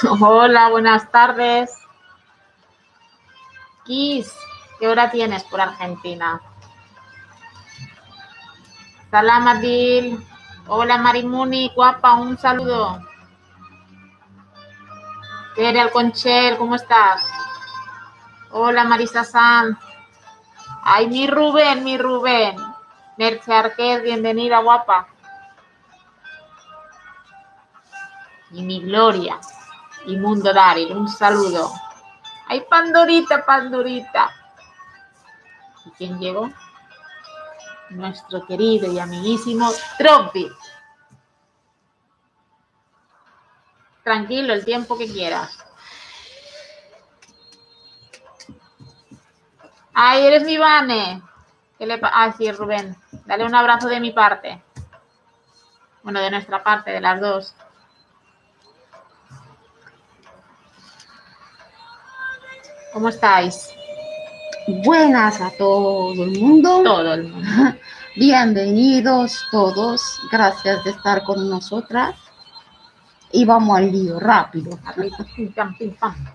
Hola, buenas tardes. Kiss, ¿qué hora tienes por Argentina? Salam Adil. Hola Marimuni, guapa, un saludo. Tere Alconchel, ¿cómo estás? Hola Marisa San. Ay, mi Rubén, mi Rubén. Merce Arquez, bienvenida, guapa. Y mi Gloria. Y Mundo Daryl, un saludo. Ay, Pandorita, Pandorita. ¿Y quién llegó? Nuestro querido y amiguísimo Tropi. Tranquilo, el tiempo que quieras. Ay, eres mi Vane. ¿Qué le ah, sí, Rubén. Dale un abrazo de mi parte. Bueno, de nuestra parte, de las dos. ¿Cómo estáis? Buenas a todo el mundo. Todo el mundo. Bienvenidos todos. Gracias de estar con nosotras. Y vamos al lío rápido.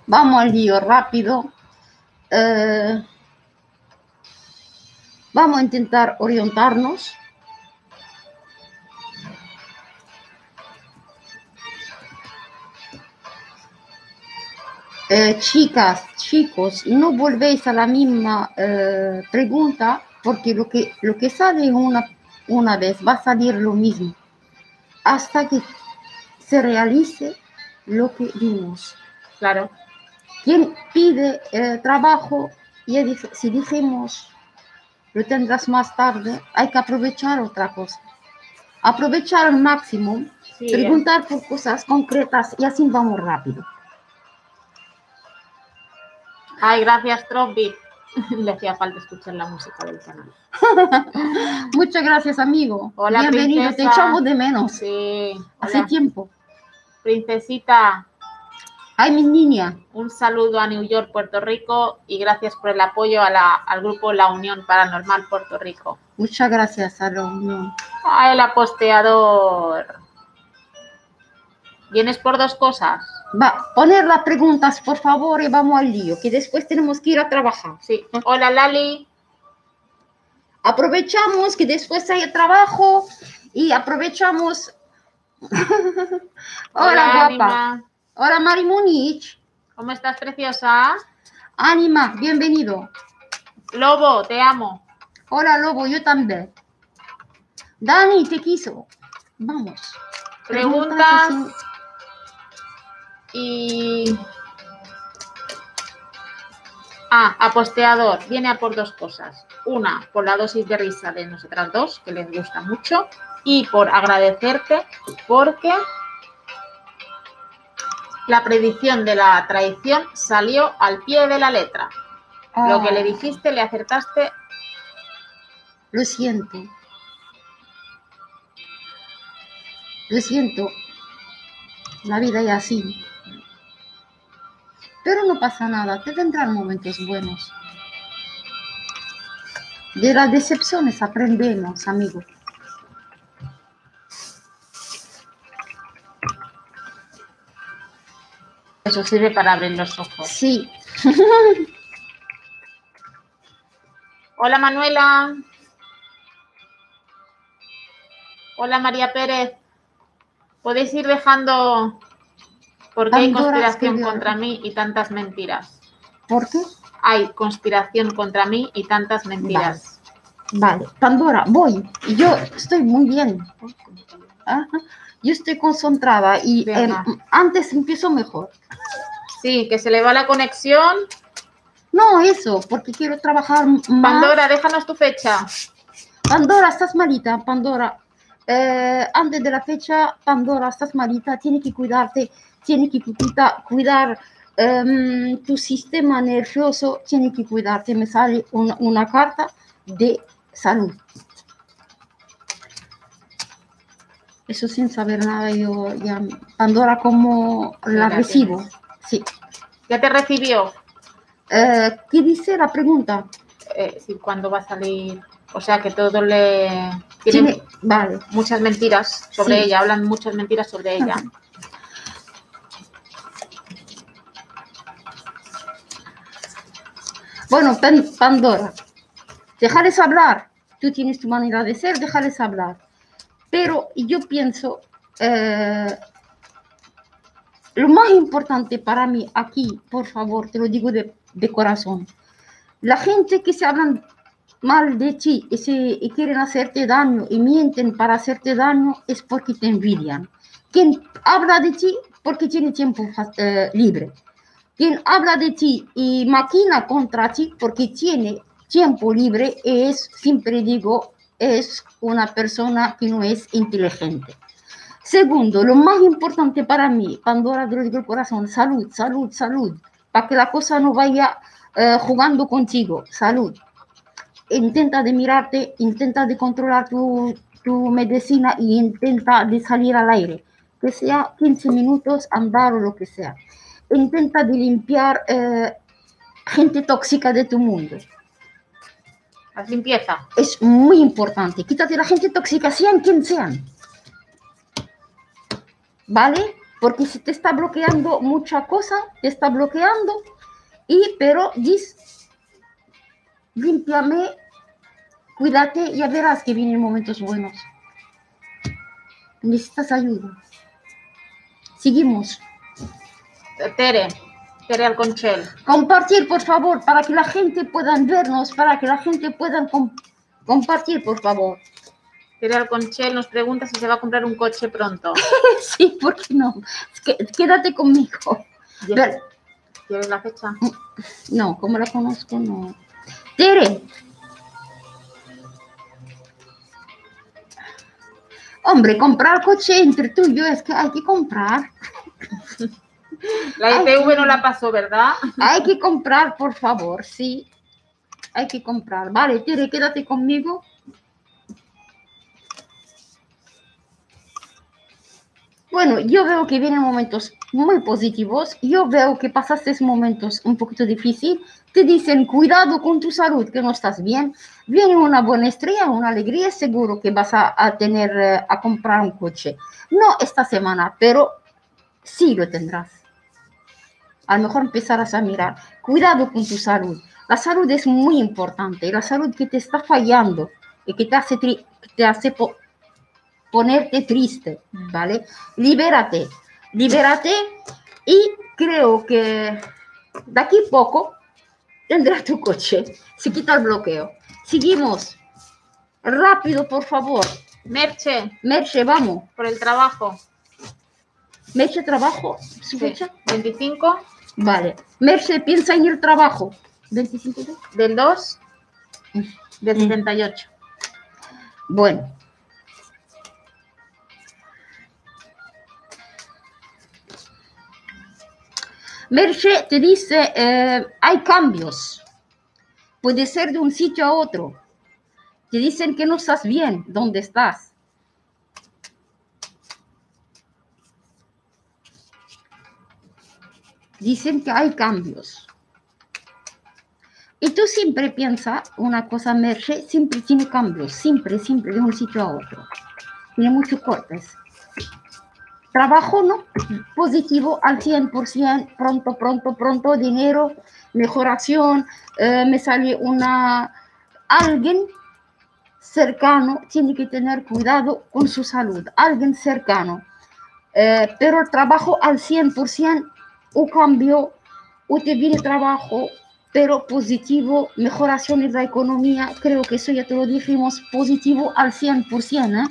Vamos al lío rápido. Eh, vamos a intentar orientarnos. Eh, chicas, chicos, no volvéis a la misma eh, pregunta porque lo que, lo que sale una, una vez va a salir lo mismo hasta que se realice lo que vimos. Claro. Quien pide eh, trabajo, dije, si dijimos lo tendrás más tarde, hay que aprovechar otra cosa. Aprovechar al máximo, Sí, preguntar por cosas concretas y así vamos rápido. Ay, gracias, Tropi. Le hacía falta escuchar la música del canal. Muchas gracias, amigo. Hola, Bienvenido, te echamos de menos. Sí. Hace Hola, tiempo. princesita. Ay, mi niña. Un saludo a New York, Puerto Rico, y gracias por el apoyo a la- al grupo La Unión Paranormal Puerto Rico. Muchas gracias a la unión. Ah, el aposteador. ¿Vienes por dos cosas? Va, poner las preguntas, por favor, y vamos al lío, que después tenemos que ir a trabajar. Sí. Hola, Lali. Aprovechamos que después hay trabajo y aprovechamos. Hola, guapa. Ánima. Hola, Mari Munich. ¿Cómo estás, preciosa? Ánima, bienvenido. Lobo, te amo. Hola, Lobo, yo también. Dani, te quiso. Vamos. Preguntas. Y... Ah, aposteador. Viene a por dos cosas. Una, por la dosis de risa de nosotras dos, que les gusta mucho. Y por agradecerte porque la predicción de la traición salió al pie de la letra. Lo que Ah, le dijiste, le acertaste. Lo siento. Lo siento. La vida es así. Pero no pasa nada, te vendrán momentos buenos. De las decepciones aprendemos, amigo. Eso sirve para abrir los ojos. Sí, Hola Manuela. Hola María Pérez. Podéis ir dejando por qué hay conspiración contra mí y tantas mentiras. ¿por qué? Hay conspiración contra mí y tantas mentiras. Vale, Pandora, voy. Y Yo estoy muy bien. Ajá. Yo estoy concentrada y antes empiezo mejor. Sí, que se le va la conexión. No, eso, porque quiero trabajar más. Pandora, déjanos tu fecha. Pandora, estás malita, Pandora. Eh, antes de la fecha, Pandora, estás malita, tienes que cuidarte, tienes que cuida- cuidar em, tu sistema nervioso, tienes que cuidarte. Me sale una, una carta de salud. Eso sin saber nada, yo ya, Pandora, como la la recibo. Sí. ¿Ya te recibió? Eh, ¿Qué dice la pregunta? Eh, sí, ¿Cuándo va a salir? O sea, que todo le... Tiene Tiene- Vale. muchas mentiras sobre Sí. ella, hablan muchas mentiras sobre ella. Bueno, Pan- Pandora, déjales hablar. Tú tienes tu manera de ser, déjales hablar. Pero yo pienso, eh, lo más importante para mí aquí, por favor, te lo digo de, corazón, la gente que se hablan mal de ti y, se, y quieren hacerte daño y mienten para hacerte daño es porque te envidian. Quien habla de ti porque tiene tiempo eh, libre. Quien habla de ti y maquina contra ti porque tiene tiempo libre es, siempre digo, es una persona que no es inteligente. Segundo, lo más importante para mí, Pandora, te lo digo el corazón, salud, salud, salud, para que la cosa no vaya eh, jugando contigo, salud. Intenta de mirarte, intenta de controlar tu, tu medicina y intenta de salir al aire, que sea 15 minutos, andar o lo que sea. Intenta de limpiar eh, gente tóxica de tu mundo. Haz limpieza. Es muy importante. Quítate la gente tóxica, sean quien sean. ¿Vale? Porque si te está bloqueando mucha cosa, te está bloqueando. Y, pero, dis, límpiame, cuídate, ya verás que vienen momentos buenos. Necesitas ayuda. Seguimos. Tere, Tere Alconchel. Compartir, por favor, para que la gente pueda vernos, para que la gente pueda com- compartir, por favor. Tere Alconchel nos pregunta si se va a comprar un coche pronto. Sí, ¿por qué no? Quédate conmigo. ¿Quieres la fecha? No, como la conozco, no. Tere. Hombre, comprar coche entre tú y yo es que hay que comprar. La ITV no la pasó, ¿verdad? Hay que comprar, por favor, sí. Hay que comprar. Vale, Tere, quédate conmigo. Bueno, yo veo que vienen momentos muy positivos. Yo veo que pasaste momentos un poquito difíciles. Te dicen, cuidado con tu salud, que no estás bien. Viene una buena estrella, una alegría. Seguro que vas a, a tener, eh, a comprar un coche. No esta semana, pero sí lo tendrás. A lo mejor empezarás a mirar. Cuidado con tu salud. La salud es muy importante. La salud que te está fallando y que te hace, que te hace po- ponerte triste, ¿vale? Libérate, libérate y creo que de aquí poco tendrás tu coche. Se quita el bloqueo. Seguimos. Rápido, por favor. Merche, Merche, vamos. por el trabajo. Merche, trabajo. ¿Su Sí. fecha? 25 Vale. Merche, piensa en el trabajo. 25 de... del 2 del Mm. 78. Bueno. Merche te dice, eh, hay cambios. Puede ser de un sitio a otro. Te dicen que no estás bien donde estás. Dicen que hay cambios. Y tú siempre piensas una cosa, Merche, siempre tiene cambios, siempre, siempre, de un sitio a otro. Tiene muchos cortes. Trabajo, ¿no? Positivo al 100%, pronto, pronto, pronto, dinero, mejoración, eh, me sale una... Alguien cercano tiene que tener cuidado con su salud, alguien cercano. Eh, pero trabajo al 100%, o cambio, o te viene trabajo, pero positivo, mejoración de la economía, creo que eso ya te lo dijimos, positivo al 100%. ¿eh?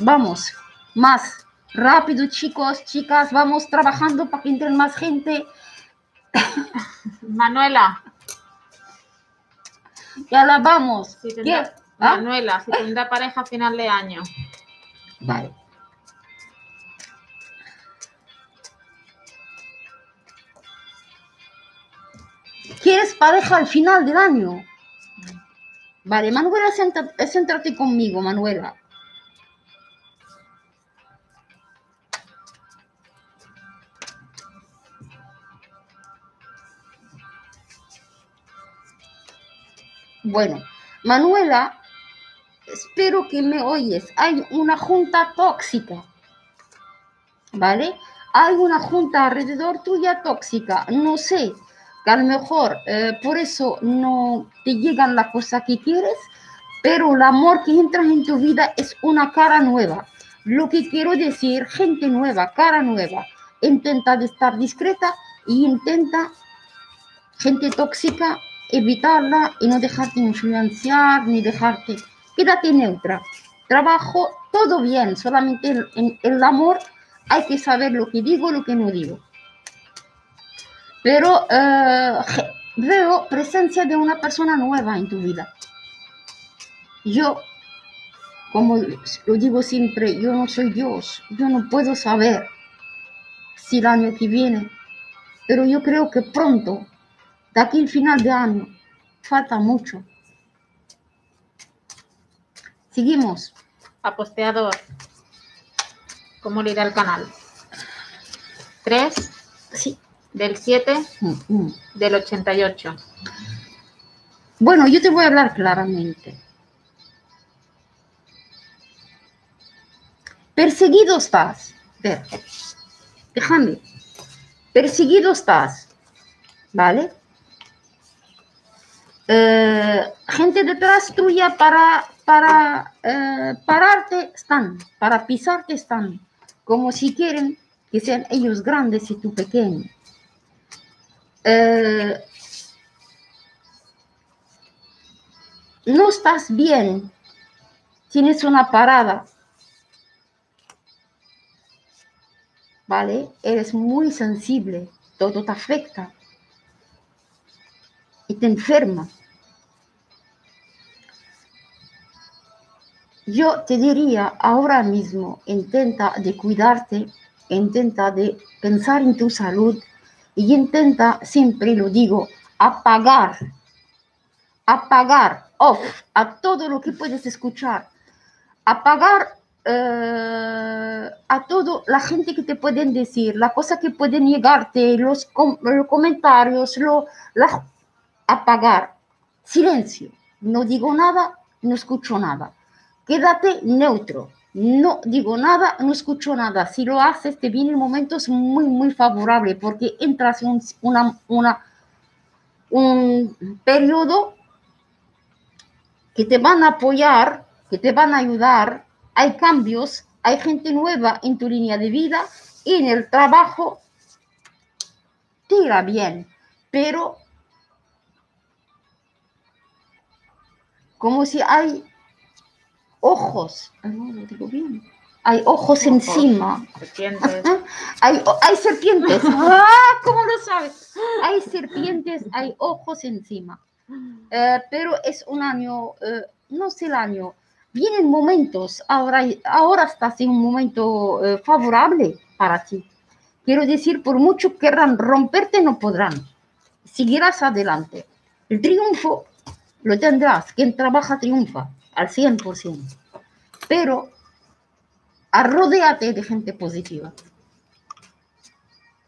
Vamos, más rápido chicos, chicas, vamos trabajando para que entren más gente. Manuela, Ya la vamos. si ¿Qué? tendrá, ¿Ah? Manuela, si tendrá pareja a final de año. Vale. ¿Quieres pareja al final del año? Vale, Manuela, siéntate conmigo, Manuela. Bueno, Manuela, espero que me oyes. Hay una junta tóxica. ¿Vale? Hay una junta alrededor tuya tóxica. No sé. Que a lo mejor eh, por eso no te llegan las cosas que quieres, pero el amor que entra en tu vida es una cara nueva. Lo que quiero decir, gente nueva, cara nueva. Intenta de estar discreta y intenta gente tóxica evitarla y no dejarte influenciar ni dejarte. Quédate neutra. Trabajo todo bien, solamente en el amor hay que saber lo que digo lo que no digo. Pero eh, veo presencia de una persona nueva en tu vida. Yo, como lo digo siempre, yo no soy Dios, yo no puedo saber si el año que viene, pero yo creo que pronto, de aquí al final de año, falta mucho. Seguimos. Aposteador. ¿Cómo le irá el canal? ¿Tres? Sí. ¿Del 7? Mm, mm. Del 88. Bueno, yo te voy a hablar claramente. Perseguido estás. Ver, déjame. Perseguido estás. ¿Vale? Eh, gente detrás tuya para, para eh, pararte están, para pisarte están, como si quieren que sean ellos grandes y tú pequeño. Eh, no estás bien, tienes una parada, ¿vale? Eres muy sensible, todo te afecta y te enferma. Yo te diría ahora mismo, intenta de cuidarte, intenta de pensar en tu salud y intenta, siempre lo digo, apagar, apagar, off, a todo lo que puedes escuchar, apagar eh, a todo la gente que te pueden decir, la cosa que pueden llegarte, los, los comentarios, lo, apagar, silencio, no digo nada, no escucho nada, quédate neutro, no digo nada, no escucho nada. Si lo haces, te vienen momentos muy, muy favorables porque entras en una, una, un periodo que te van a apoyar, que te van a ayudar. Hay cambios, hay gente nueva en tu línea de vida y en el trabajo te irá bien, pero como si hay ojos. no, lo digo bien. Hay ojos, encima. Serpientes. hay, hay serpientes. ¡Ah! ¿Cómo lo sabes? Hay serpientes, hay ojos encima. Eh, pero es un año, eh, no sé el año, vienen momentos, ahora, ahora estás en un momento eh, favorable para ti. Quiero decir, por mucho que querrán romperte, no podrán. Seguirás adelante. El triunfo lo tendrás. Quien trabaja triunfa al 100%. Pero arrodéate de gente positiva.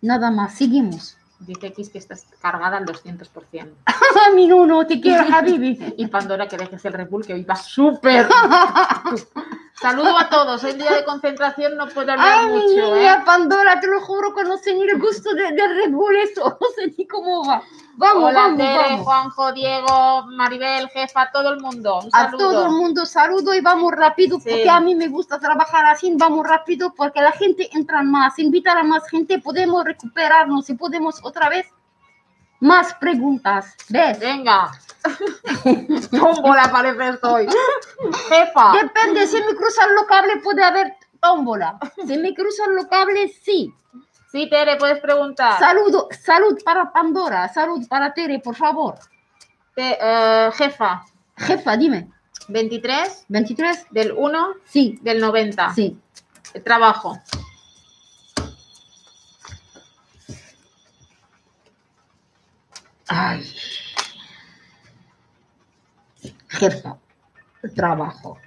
Nada más, seguimos. Dice X que estás cargada al 200%. Mi no, te quiero, Habibi. y Pandora que dejes el Red Bull que va súper. Saludo a todos. El día de concentración no puedo hablar Ay, mucho. mi niña, ¿eh? Pandora, te lo juro que no sé ni el gusto de, de Red Bull eso. No sé ni cómo va. Vamos, Hola, vamos, Tere, vamos. Juanjo, Diego, Maribel, jefa, todo el mundo. Un A todo el mundo saludo y vamos rápido Sí. porque a mí me gusta trabajar así, vamos rápido porque la gente entra más, invitar a más gente, podemos recuperarnos y podemos otra vez más preguntas. ¿Ves? Venga. Tómbola parece estoy. Jefa. Depende, si me cruzan los cables puede haber tómbola. Si me cruzan los cables, sí. Sí, Tere, puedes preguntar. Saludo, salud para Pandora, salud para Tere, por favor. Te- eh, jefa, Jefa, dime. 23 ¿23? del 1 Sí, del 90. sí. El trabajo. Ay. Jefa, trabajo.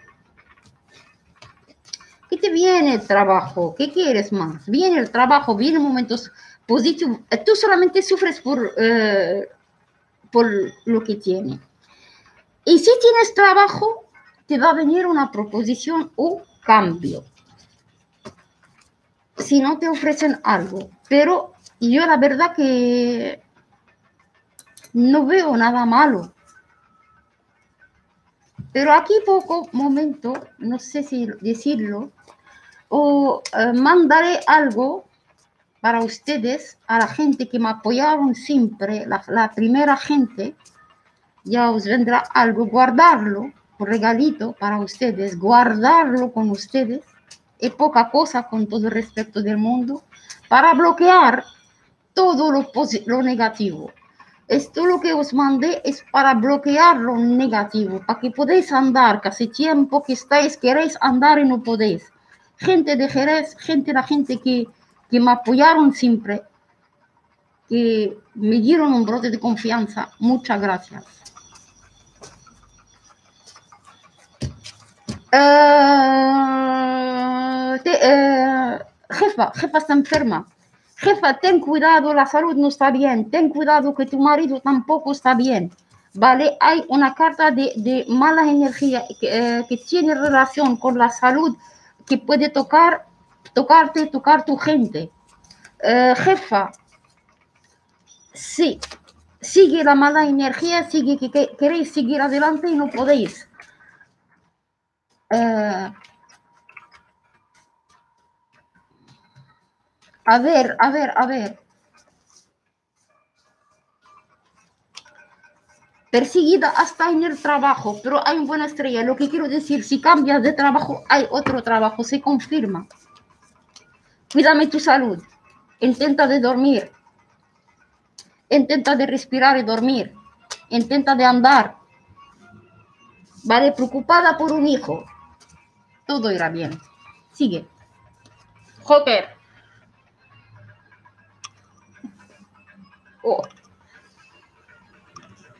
¿Qué te viene el trabajo? ¿Qué quieres más? Viene el trabajo, vienen momentos positivos. Eh, Tú solamente sufres por, eh, por lo que tienes. Y si tienes trabajo, te va a venir una proposición o cambio. Si no te ofrecen algo. Pero yo la verdad que no veo nada malo. Pero aquí poco momento, no sé si decirlo, o eh, mandaré algo para ustedes, a la gente que me apoyaron siempre, la, primera gente, ya os vendrá algo, guardarlo, un regalito para ustedes, guardarlo con ustedes, es poca cosa con todo el respeto del mundo, para bloquear todo lo, lo negativo. Esto lo que os mandé es para bloquear lo negativo, para que podáis andar, hace tiempo que estáis, queréis andar y no podéis. Gente de Jerez, gente, la gente que, que me apoyaron siempre, que me dieron un brote de confianza, muchas gracias. Eh, eh, jefa, jefa está enferma. Jefa, ten cuidado, la salud no está bien. Ten cuidado que tu marido tampoco está bien. ¿Vale? Hay una carta de, de mala energía que, eh, que tiene relación con la salud que puede tocar, tocarte, tocar tu gente. Eh, jefa, sí, sigue la mala energía, sigue que, que queréis seguir adelante y no podéis. Eh, a ver, a ver, a ver. Perseguida hasta en el trabajo, pero hay una buena estrella. Lo que quiero decir, si cambias de trabajo, hay otro trabajo, se confirma. Cuídame tu salud. Intenta de dormir. Intenta de respirar y dormir. Intenta de andar. Vale, preocupada por un hijo. Todo irá bien. Sigue. Joker, Oh.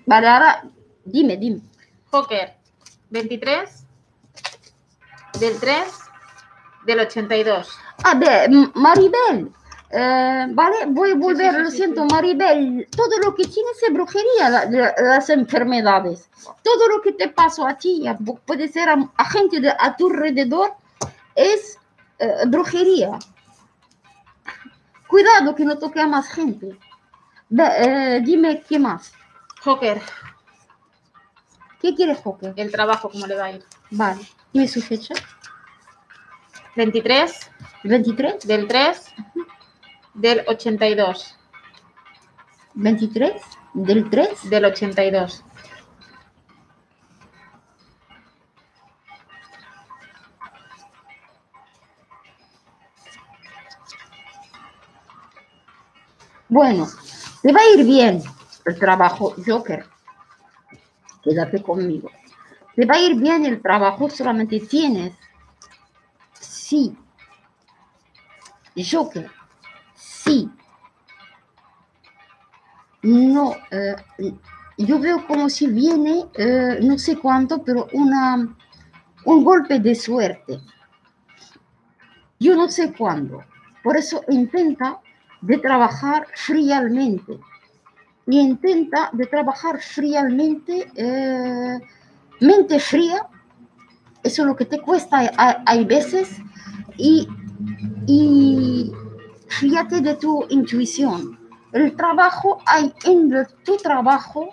Vale, ahora dime, dime. Joker, 23 del 3 del 82. A ver, Maribel. eh, vale, voy a volver, sí, sí, lo sí, siento. Maribel. Todo lo que tienes es brujería, la- la- las enfermedades. Todo lo que te pasó a ti, a- pu- puede ser a, a gente de, a tu alrededor, es eh, brujería. Cuidado que no toque a más gente. Eh, dime qué más. Joker, ¿Qué quieres, Joker? el trabajo, ¿cómo le va a ir? Vale, dime su fecha. 23 23, del 3 del 82. 23 del 3. Del 82. Bueno, te va a ir bien el trabajo, Joker. Quédate conmigo. Te va a ir bien el trabajo, solamente tienes. Sí. Joker. Sí. No, eh, yo veo como si viene, eh, no sé cuánto, pero una, un golpe de suerte. Yo no sé cuándo. Por eso intenta de trabajar fríamente. Y intenta de trabajar fríamente, eh, mente fría, eso es lo que te cuesta, hay, hay veces, y, y fíjate de tu intuición. El trabajo hay en tu trabajo,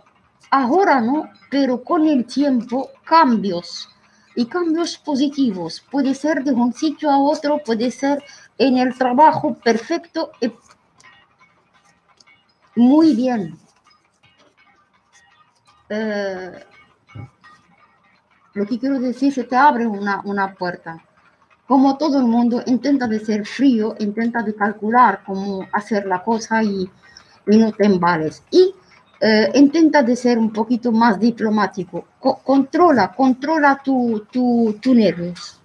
ahora no, pero con el tiempo, cambios. Y cambios positivos. Puede ser de un sitio a otro, puede ser en el trabajo perfecto muy bien. Eh, lo que quiero decir, se te abre una, una puerta. Como todo el mundo, intenta de ser frío, intenta de calcular cómo hacer la cosa y, no te embales. Y eh, intenta de ser un poquito más diplomático. Co- controla, controla tu, tu nervios.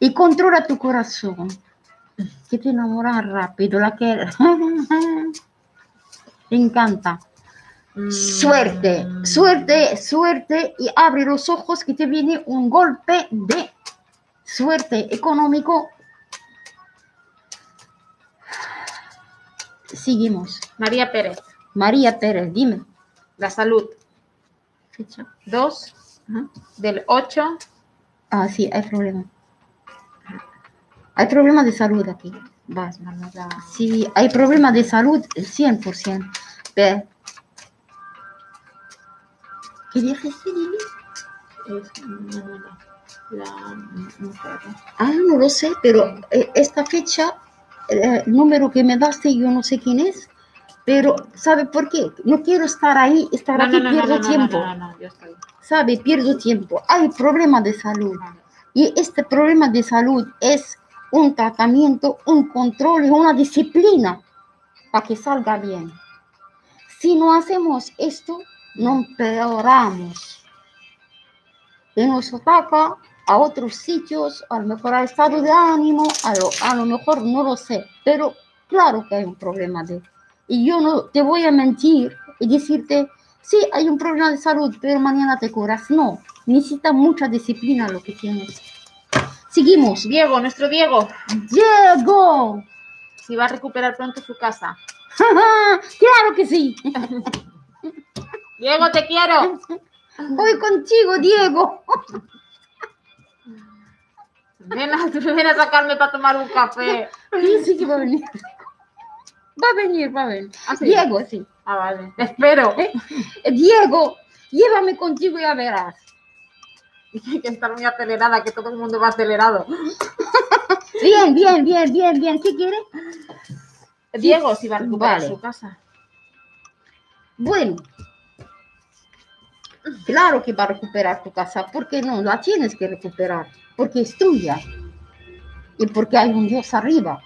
Y controla tu corazón. Que te enamoras rápido, la que... Te encanta. Suerte, Mm. suerte, suerte y abre los ojos que te viene un golpe de suerte económico. Seguimos. María Pérez, María Pérez, dime. la salud. Fecha. 2 Ajá. del 8 Ah, sí, hay problema. Hay problema de salud aquí. Va. Vamos a- Sí, hay problema de salud, el 100%. Ve, ¿Qué dijiste, Lili? Es Manuela, la mujer. Ah, no lo sé, pero eh, esta fecha, eh, el número que me daste, yo no sé quién es, pero ¿sabe por qué? No quiero estar ahí, estar No, aquí, no, no, pierdo tiempo. yo estoy. ¿Sabe? Pierdo tiempo. Hay problema de salud. Y este problema de salud es un tratamiento, un control y una disciplina para que salga bien. Si no hacemos esto, no empeoramos. Y nos ataca a otros sitios, a lo mejor al estado de ánimo, a lo, a lo mejor no lo sé, pero claro que hay un problema de... Y yo no te voy a mentir y decirte, sí, hay un problema de salud, pero mañana te curas. No, necesita mucha disciplina lo que tienes. Seguimos. Diego, nuestro Diego, Diego. si va a recuperar pronto su casa. claro que sí. Diego, te quiero. Voy contigo, Diego. Ven a, ven a sacarme para tomar un café. Sí, sí que va a venir. Va a venir, va a venir. ¿Ah, sí? Diego, sí. Ah, vale. Te espero. Eh, Diego, llévame contigo y ya verás. Hay que estar muy acelerada, que todo el mundo va acelerado. Bien, bien, bien, bien, bien. ¿Qué quiere? Diego, si va a recuperar Vale. su casa. Bueno, claro que va a recuperar tu casa, porque no la tienes que recuperar, porque es tuya y porque hay un Dios arriba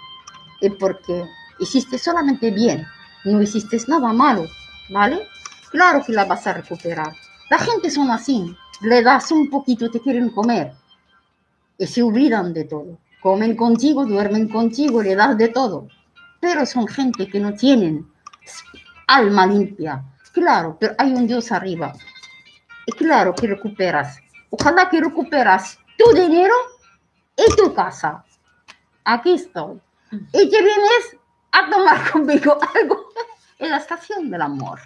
y porque hiciste solamente bien, no hiciste nada malo, ¿vale? Claro que la vas a recuperar. La gente son así, le das un poquito, te quieren comer y se olvidan de todo. Comen contigo, duermen contigo, le das de todo, pero son gente que no tienen alma limpia. Claro, pero hay un Dios arriba. Y claro que recuperas. Ojalá que recuperas tu dinero y tu casa. Aquí estoy. Y te vienes a tomar conmigo algo en la estación del amor.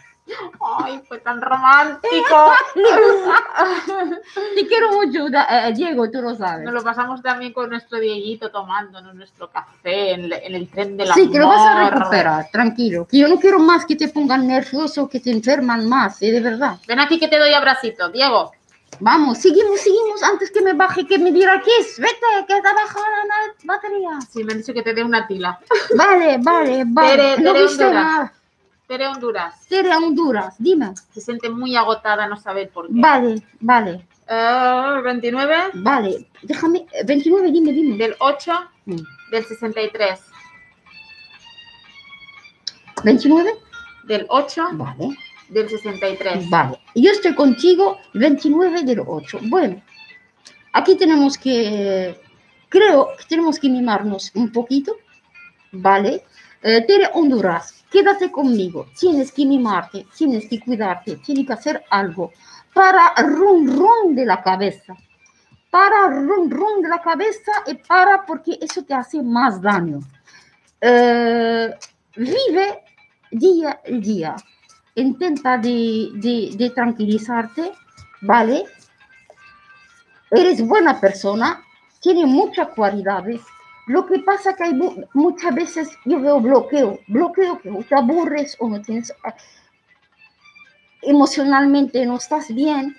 Ay, fue tan romántico. Te quiero mucho, eh, Diego, tú lo sabes. Nos lo pasamos también con nuestro Dieguito tomándonos nuestro café en, el tren del Sí, que lo vas a recuperar, tranquilo. Que yo no quiero más que te pongan nervioso, que te enferman más, ¿eh? de verdad. Ven aquí que te doy abracito, Diego. Vamos, seguimos, seguimos antes que me baje, que me diga que es. Vete, que te baja la batería. Sí, me han dicho que te dé una tila. Vale, vale, vale. Tere- no Tere viste nada. Tere Honduras. Tere Honduras, dime. Se siente muy agotada, no sabe por qué. Vale, vale, Eh, 29 vale. Déjame, eh, 29, dime, dime. del 8 Mm. del 63. 29, Del 8 vale, del 63. vale. Yo estoy contigo, 29 del 8. Bueno, aquí tenemos que, creo que tenemos que mimarnos un poquito, ¿vale? Eh, Tere Honduras, quédate conmigo. Tienes que mimarte, tienes que cuidarte, tienes que hacer algo para rum rum de la cabeza. Para rum rum de la cabeza y para porque eso te hace más daño. Eh, vive día a día. Intenta de, tranquilizarte, ¿vale? Eres buena persona, tiene muchas cualidades. Lo que pasa que hay mu- muchas veces yo veo bloqueo, bloqueo que o te aburres o no tienes ah, emocionalmente no estás bien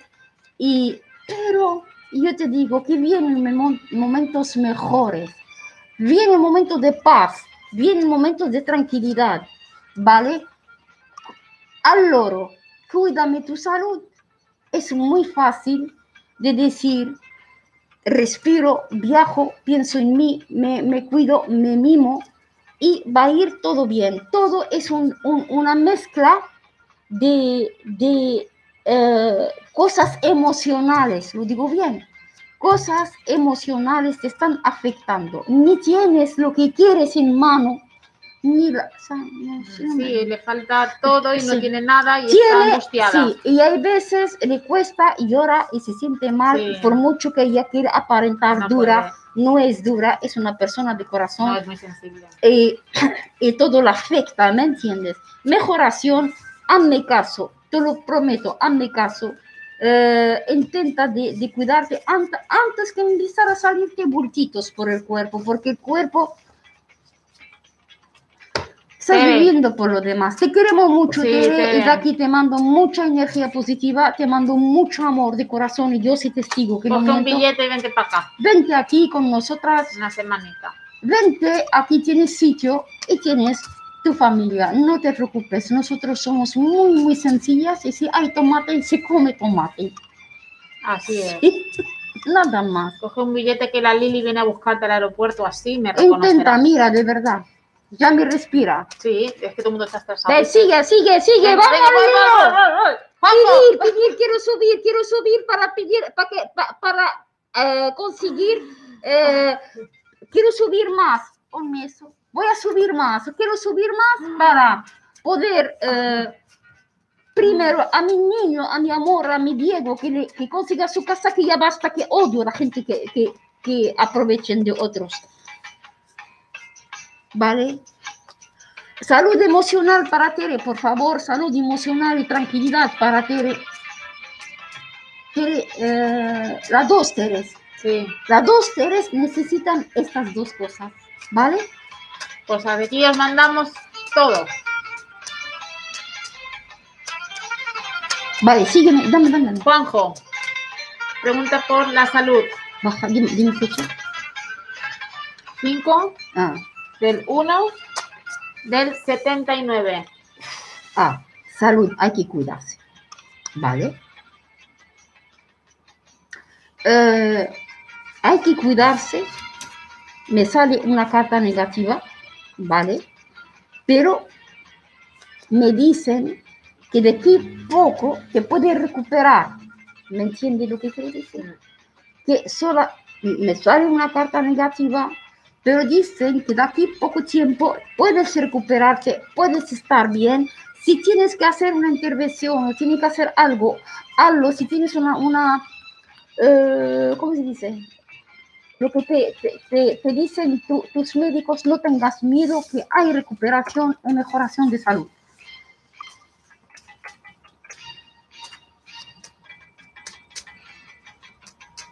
y pero yo te digo que vienen momentos mejores, vienen momentos de paz, vienen momentos de tranquilidad, ¿vale? Allora, cuídame tu salud. Es muy fácil de decir, respiro, viajo, pienso en mí, me, me cuido, me mimo y va a ir todo bien. Todo es un- un- una mezcla de, de, eh, cosas emocionales, lo digo bien. Cosas emocionales te están afectando. Ni tienes lo que quieres en mano, ni la... o sea, no sé, no me- Sí, le falta todo y no Sí. tiene nada y está tiene, angustiada. sí, y hay veces le cuesta y llora y se siente mal, Sí. por mucho que ella quiera aparentar No dura, no es dura, es una persona de corazón No, es muy sensible. y, y todo la afecta, ¿me entiendes? Mejoración, hazme caso, te lo prometo, hazme caso. Eh, intenta de, de cuidarte ant- antes que empezar a salirte bultitos por el cuerpo, porque el cuerpo Estás viviendo por los demás. Te queremos mucho, Sí, Tere. Tere. Y de aquí te mando mucha energía positiva, te mando mucho amor de corazón y Dios es testigo que Coge un billete y vente para acá. Vente aquí con nosotras, Una semanita. vente, aquí tienes sitio y tienes tu familia. No te preocupes, nosotros somos muy, muy sencillas y si hay tomate, se come tomate. Así es. Nada más. Coge un billete que la Lili viene a buscarte al aeropuerto así, me Intenta, mira, de verdad. Ya me respira. Sí, es que todo el mundo está estresado. Ve, sigue, sigue, sigue, Venga, vamos, voy, voy, voy. Pedir, pedir, quiero subir, quiero subir para pedir, para, que, pa- para eh, conseguir, eh, quiero subir más. Ponme eso. Voy a subir más, quiero subir más para poder, eh, primero, a mi niño, a mi amor, a mi Diego, que, le- que consiga su casa, que ya basta, que odio a la gente que, que, que aprovechen de otros. ¿Vale? Salud emocional para Tere, por favor, salud emocional y tranquilidad para Tere. Tere, eh, las dos Teres, Sí, las dos Teres necesitan estas dos cosas, ¿vale? pues a aquí os mandamos todo. Vale, sígueme, dame, dame, dame. Juanjo, pregunta por la salud. Baja, dime, dime fecha. 5 Ah, del 1 del 79. ah, salud, hay que cuidarse, ¿vale? Eh, hay que cuidarse. Me sale una carta negativa, ¿vale? Pero me dicen que de aquí poco te puedes recuperar. ¿Me entiendes lo que quiero decir? Que sola, me sale una carta negativa, pero dicen que de aquí poco tiempo puedes recuperarte, puedes estar bien. Si tienes que hacer una intervención o tienes que hacer algo, hazlo. Si tienes una, una eh, ¿cómo se dice? Lo que te, te, te- te dicen tu- tus médicos, no tengas miedo, que hay recuperación o mejoración de salud.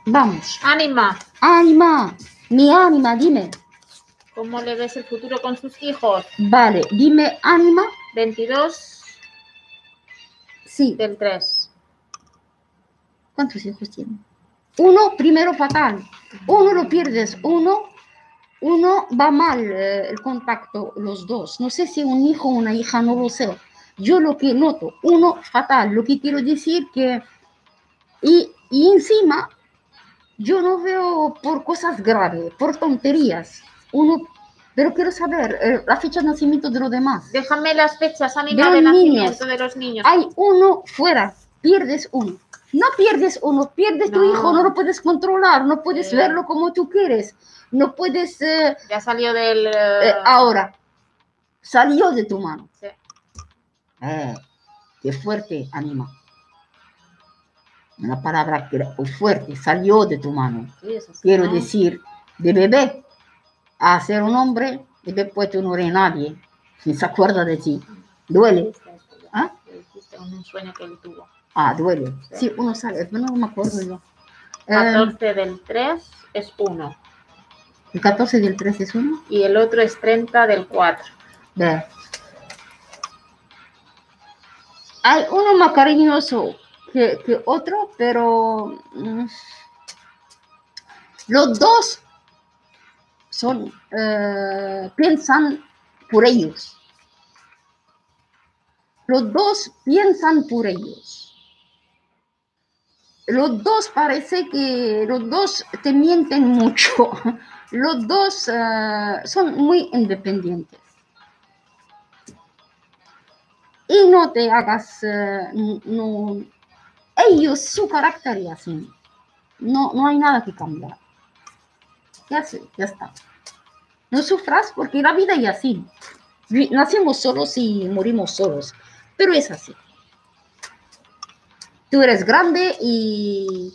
Vamos, Ánima, ánima, mi ánima, dime. ¿cómo le ves el futuro con sus hijos? Vale, dime ánima, 22 sí. del 3. ¿Cuántos hijos tiene? Uno, primero fatal. Uno lo pierdes. Uno, uno va mal eh, el contacto, los dos. No sé si un hijo o una hija, no lo sé. Yo lo que noto, uno fatal. Lo que quiero decir que... Y, y encima, yo no veo por cosas graves, por tonterías. Uno, pero quiero saber eh, la fecha de nacimiento de los demás. Déjame las fechas, Ánima, De de, los nacimiento niños. de los niños. hay uno fuera, pierdes uno. No pierdes uno, pierdes tu No. hijo, no lo puedes controlar, no puedes Sí. verlo como tú quieres, no puedes... eh, Ya salió del... eh, eh, ahora, salió de tu mano. sí. Eh, qué fuerte, anima. Una palabra fuerte, salió de tu mano. Quiero ¿no? decir, de bebé a ser un hombre, y después tú no eres nadie, ni se acuerda de ti. Duele. ¿Ah? un sueño que él tuvo. Ah, duele. Sí, uno sale, no me acuerdo yo. Eh, 14 del 3 es 1 el 14 del 13 es uno. y el otro es 30 del 4. Ve. Hay uno más cariñoso que, otro, pero mm, los dos son, eh, piensan por ellos. Los dos piensan por ellos. Los dos parece que los dos te mienten mucho. Los dos eh, son muy independientes. Y no te hagas, eh, no, ellos, su carácter es así. No, no hay nada que cambiar. Ya sé, ya está. No sufras porque la vida es así. Nacemos solos y morimos solos. Pero es así. Tú eres grande y,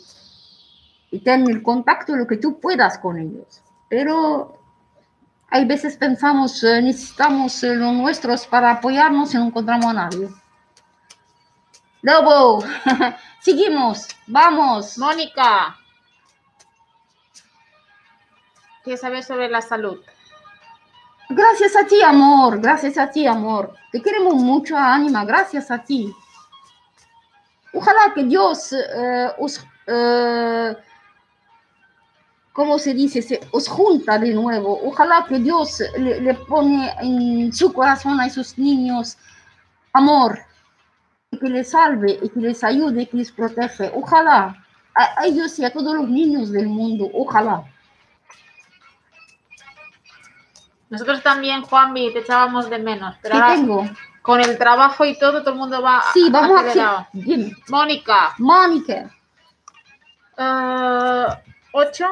y ten el contacto lo que tú puedas con ellos. Pero hay veces pensamos, eh, necesitamos eh, los nuestros para apoyarnos y no encontramos a nadie. Lobo, seguimos, vamos. Mónica, ¿qué sabes sobre la salud? Gracias a ti, amor. Gracias a ti, amor. Te queremos mucho, Ánima. Gracias a ti. Ojalá que Dios eh, os, eh, ¿cómo se dice? Se os junta de nuevo. Ojalá que Dios le, le pone en su corazón a esos niños amor, y que les salve y que les ayude y que les protege. Ojalá a, ellos y a todos los niños del mundo. Ojalá. Nosotros también, Juanvi, te echábamos de menos. Pero ¿Qué ahora, tengo? con el trabajo y todo, todo el mundo va Sí, vamos a hacer. Mónica, Mónica. 8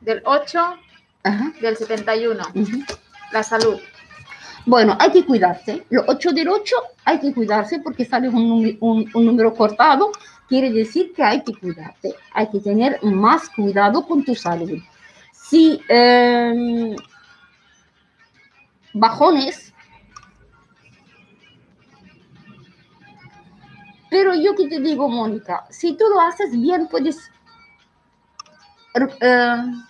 del 8 Ajá. del 71. ujú. La salud. Bueno, hay que cuidarse. Los 8 del 8 hay que cuidarse porque sale un, un- un número cortado. Quiere decir que hay que cuidarte. Hay que tener más cuidado con tu salud. Si em, bajones, pero yo que te digo, Mónica, si tú lo haces bien, puedes... em,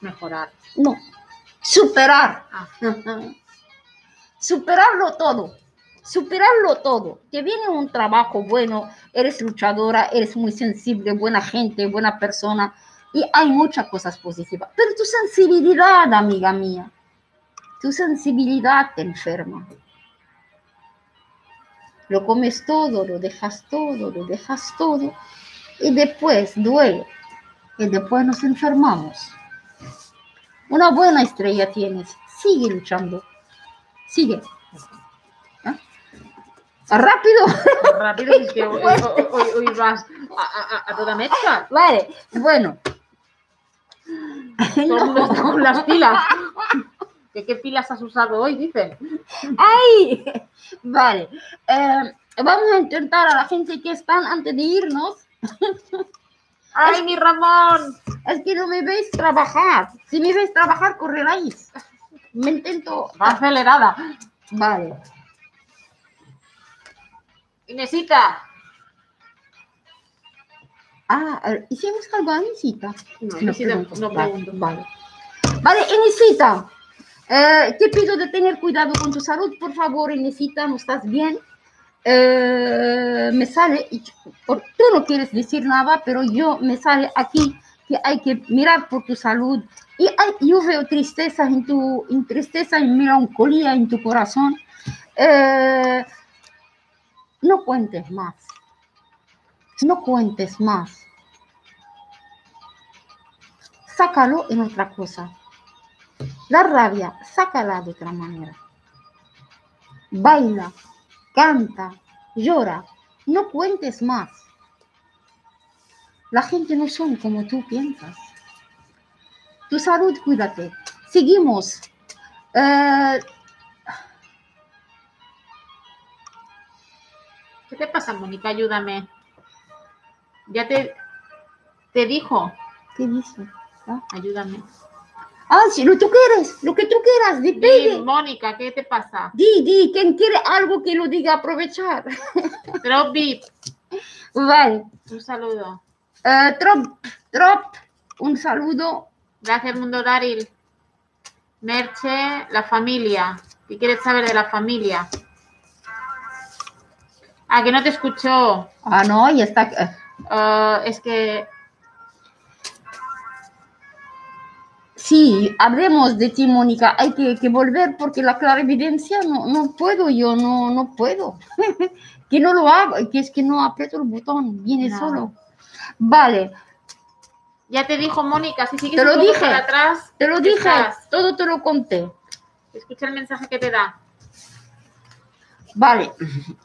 Mejorar. no, superar. Ah, Superarlo todo. Superarlo todo. Te viene un trabajo bueno, eres luchadora, eres muy sensible, buena gente, buena persona y hay muchas cosas positivas. Pero tu sensibilidad, amiga mía, tu sensibilidad te enferma. Lo comes todo, lo dejas todo, lo dejas todo y después duele y después nos enfermamos. Una buena estrella tienes, sigue luchando. Sigue. ¿Ah? Rápido. rápido, es que hoy, hoy- hoy- hoy vas a, a- a toda mecha. Vale, bueno. Está con las pilas. ¿Qué, ¿Qué pilas has usado hoy? Dicen. ¡Ay! Vale. eh, vamos a intentar a la gente que están antes de irnos. ¡Ay, mi Ramón! Es que no me veis trabajar. Si me veis trabajar, correráis. Me intento. Va acelerada. Vale. Inesita. Ah, ¿hicimos algo a Anisita? No, Inesita, no Vale, pregunto. Vale, vale Inesita, eh, te pido de tener cuidado con tu salud, por favor, Inesita, ¿no estás bien? Eh, me sale, y por- tú no quieres decir nada, pero yo me sale aquí que hay que mirar por tu salud. Y hay- yo veo tristeza en tu, en tristeza y melancolía en tu corazón. Eh, no cuentes más. No cuentes más sácalo en otra cosa. La rabia, sácala de otra manera. Baila, canta, llora, no cuentes más. La gente no son como tú piensas. Tu salud, cuídate. Seguimos. Eh, ¿Qué te pasa, Mónica? Ayúdame. Ya te, te dijo. ¿Qué dice? Ah, Ayúdame. Ah, si lo tú quieres, lo que tú quieras, Di, pide. Mónica, ¿qué te pasa? Di, di, quien quiere algo que lo diga aprovechar. Drop. Vale. Un saludo. Eh, trop, trop, un saludo. Gracias, Mundo Daril. Merche, la familia. ¿Qué quieres saber de la familia? Ah, que no te escuchó. Ah, no, ya está. Ah, es que Sí, hablemos de ti, Mónica. Hay que, que volver porque la clarividencia no, no puedo, yo no, no puedo. que no lo hago, que es que no aprieto el botón, viene No. solo. Vale, ya te dijo Mónica, si sigues Te lo un poco dije. para atrás, te lo dije, Estás. todo te lo conté. escucha el mensaje que te da. Vale,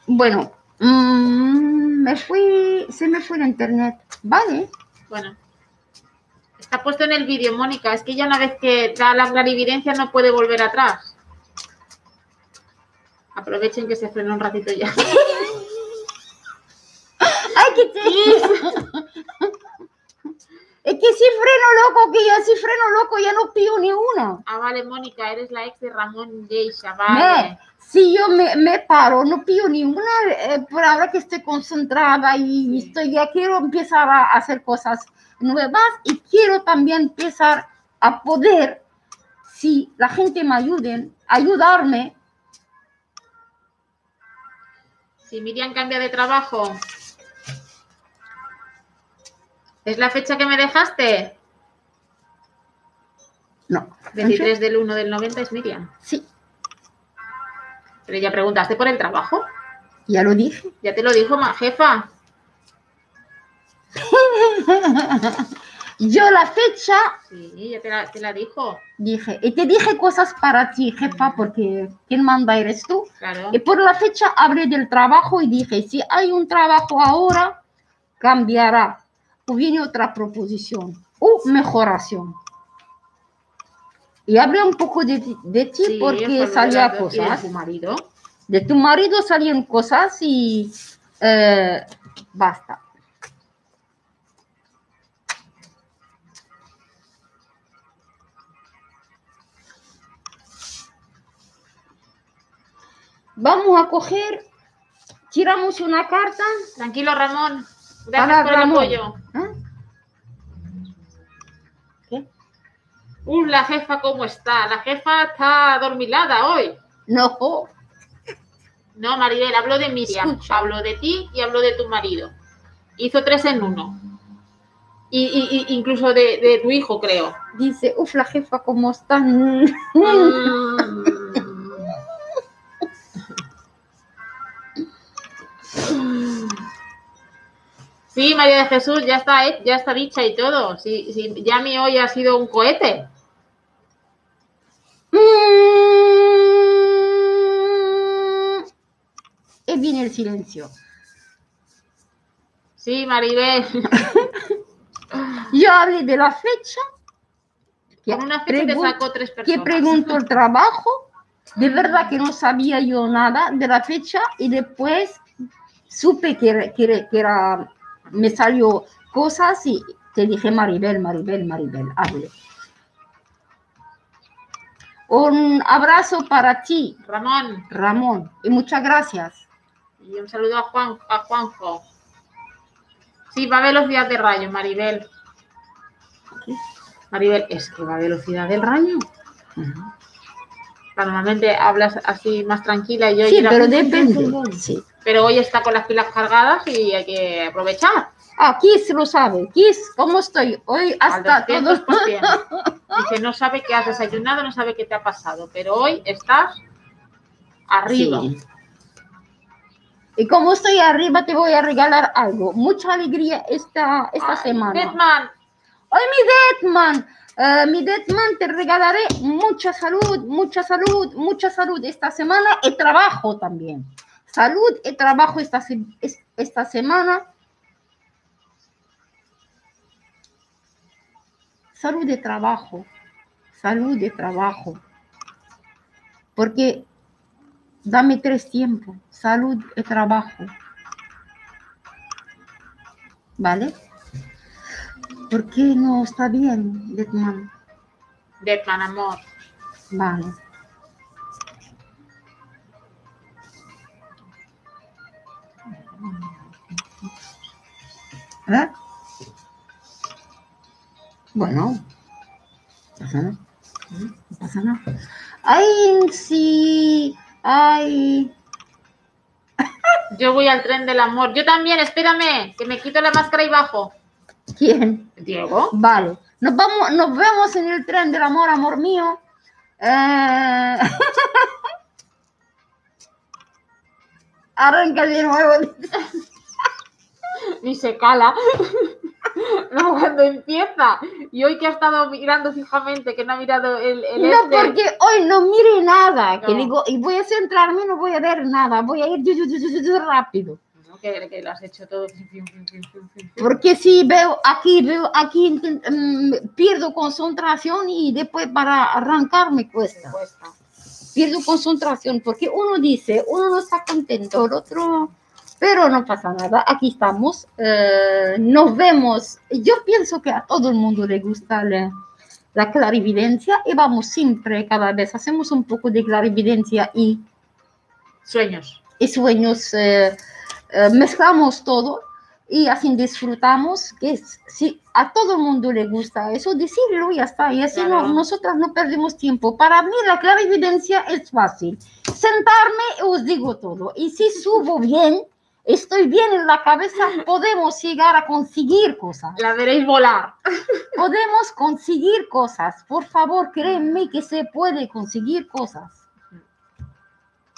bueno, mm, me fui, se me fue el internet. Vale, Bueno, está puesto en el vídeo, Mónica. Es que ya una vez que da la clarividencia no puede volver atrás. Aprovechen que se frena un ratito ya. ¡ay, que te... es que si freno loco, que yo si freno loco ya no pillo ni una. Ah, vale, Mónica, eres la ex de Ramón Geisha, Me- vale. si yo me, me paro, no pillo ninguna, eh, por ahora que estoy concentrada y estoy, ya quiero empezar a hacer cosas nuevas y quiero también empezar a poder si la gente me ayude, ayudarme, Si Miriam cambia de trabajo. ¿Es la fecha que me dejaste? no. 23 del 1 del 90 es Miriam. Sí, Pero ya preguntaste por el trabajo. ya lo dije. Ya te lo dijo ma jefa. Yo la fecha Sí, ya te la, te la dijo. dije, y te dije cosas para ti, jefa, porque quien manda eres tú. Claro. Y por la fecha hablé del trabajo y dije, si hay un trabajo ahora, cambiará. O viene otra proposición o mejoración. Y hablé un poco de, ti- de ti Sí, porque salía de y de cosas. su marido. De tu marido salían cosas y eh, basta. Vamos a coger, tiramos una carta. Tranquilo, Ramón. Gracias por el Ramón. apoyo. ¿eh? ¿Qué? Uh, la jefa, ¿cómo está? La jefa está adormilada hoy. No, No, Maribel, hablo de Miriam. Escucha. Hablo de ti y hablo de tu marido. Hizo tres en uno. Y, y- y incluso de, de tu hijo, creo. dice, uf, la jefa, ¿cómo están? Sí, María de Jesús, ya está, eh, ya está dicha y todo. Sí, sí, ya mi hoy ha sido un cohete. Mm. Y viene el silencio. Sí, Maribel. Yo hablé de la fecha. que Con una fecha sacó tres que personas. preguntó el trabajo. De verdad que no sabía yo nada de la fecha y después supe que era, me salió cosas y te dije Maribel, Maribel, Maribel, hable. Un abrazo para ti, Ramón, Ramón, y muchas gracias. y un saludo a, Juan, a Juanjo. Sí, va a velocidad de rayo, Maribel. Maribel, es que va a velocidad del rayo. Normalmente hablas así más tranquila y hoy Sí, pero depende. Sí. Pero hoy está con las pilas cargadas y hay que aprovechar. Ah, Kiss lo sabe. Kiss, ¿cómo estoy? Hoy hasta todo. 200%. Dice, no sabe qué has desayunado, no sabe qué te ha pasado, pero hoy estás arriba. Sí. Y como estoy arriba, te voy a regalar algo. Mucha alegría esta, esta Ay, semana. Deathman, ¡Ay, mi Deadman! Eh, mi Deadman, te regalaré mucha salud, mucha salud, mucha salud esta semana y trabajo también. Salud y trabajo esta, esta semana. Salud de trabajo, salud de trabajo. Porque dame tres tiempos, salud y trabajo. ¿Vale? ¿Por qué no está bien, Deadman? Deathman, amor. Vale. ¿Eh? Bueno, no pasa nada. No pasa nada. Ay, sí, ay. Yo voy al tren del amor. Yo también, espérame, que me quito la máscara y bajo. ¿Quién? Diego. Vale. Nos, vamos, nos vemos en el tren del amor, amor mío. Eh... Arranca de nuevo. Ni se cala. No, cuando empieza. Y hoy que ha estado mirando fijamente, que no ha mirado el, el No, este. porque hoy no mire nada. Que digo, y voy a centrarme, no voy a ver nada. Voy a ir rápido. Que, que lo has hecho todo. Porque si veo aquí, veo aquí, mm, pierdo concentración y después para arrancar me cuesta. Cuesta. pierdo concentración porque uno dice, uno no está contento, el otro, pero no pasa nada, aquí estamos, eh, nos vemos. Yo pienso que a todo el mundo le gusta la, la clarividencia y vamos siempre, cada vez hacemos un poco de clarividencia y, Sueños. y sueños, eh, eh, mezclamos todo y así disfrutamos, que si a todo el mundo le gusta eso, decirlo y ya está. Y así no- nosotras no perdemos tiempo. Para mí la clarividencia es fácil. Sentarme y os digo todo. Y si subo bien, estoy bien en la cabeza, podemos llegar a conseguir cosas. La veréis volar. Podemos conseguir cosas. Por favor, créanme que se puede conseguir cosas.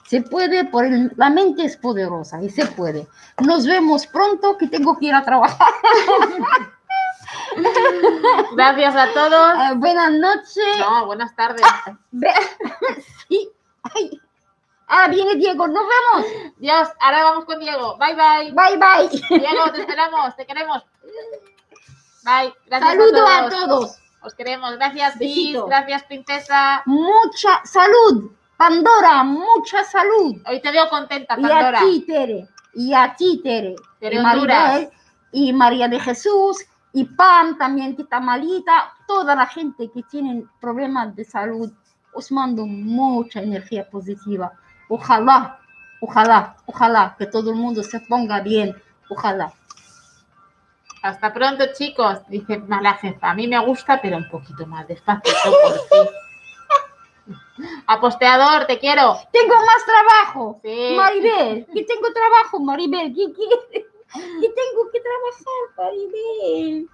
Se puede, por el- la mente es poderosa y se puede. Nos vemos pronto que tengo que ir a trabajar. Gracias a todos. Eh, buenas noches. No, buenas tardes. Sí. Ay. Ahora viene Diego. Nos vemos. Dios, ahora vamos con Diego. Bye, bye. Bye, bye. Diego, te esperamos, te queremos. Bye. Gracias Saludo a a todos. Os queremos. Gracias, Bis. Gracias, princesa. Mucha salud. Pandora, mucha salud. Hoy te veo contenta, Y a Pandora. ti, Tere. Y a ti, Tere. Tere y Honduras. Maribel. Y María de Jesús. Y Pam también, que está malita. Toda la gente que tiene problemas de salud. Os mando mucha energía positiva. Ojalá, ojalá, ojalá que todo el mundo se ponga bien. Ojalá. Hasta pronto, chicos. Dice la jefa. A mí me gusta, pero un poquito más despacio, por. Aposteador, te quiero. Tengo más trabajo. Sí. Maribel, que tengo trabajo, Maribel. ¿Qué? Que tengo que trabajar, Maribel.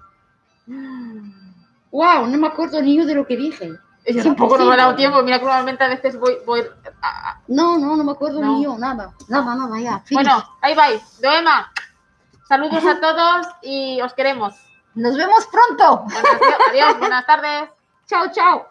Wow, no me acuerdo ni yo de lo que dije. Yo Sí, tampoco no me ha dado tiempo. Mira que normalmente a veces voy. voy a- a- No, no, no me acuerdo No. ni yo, nada. Nada, nada, ya. Bueno, bye bye. Doema. Saludos a todos y os queremos. Nos vemos pronto. Adiós, buenas tardes. Chao, chao.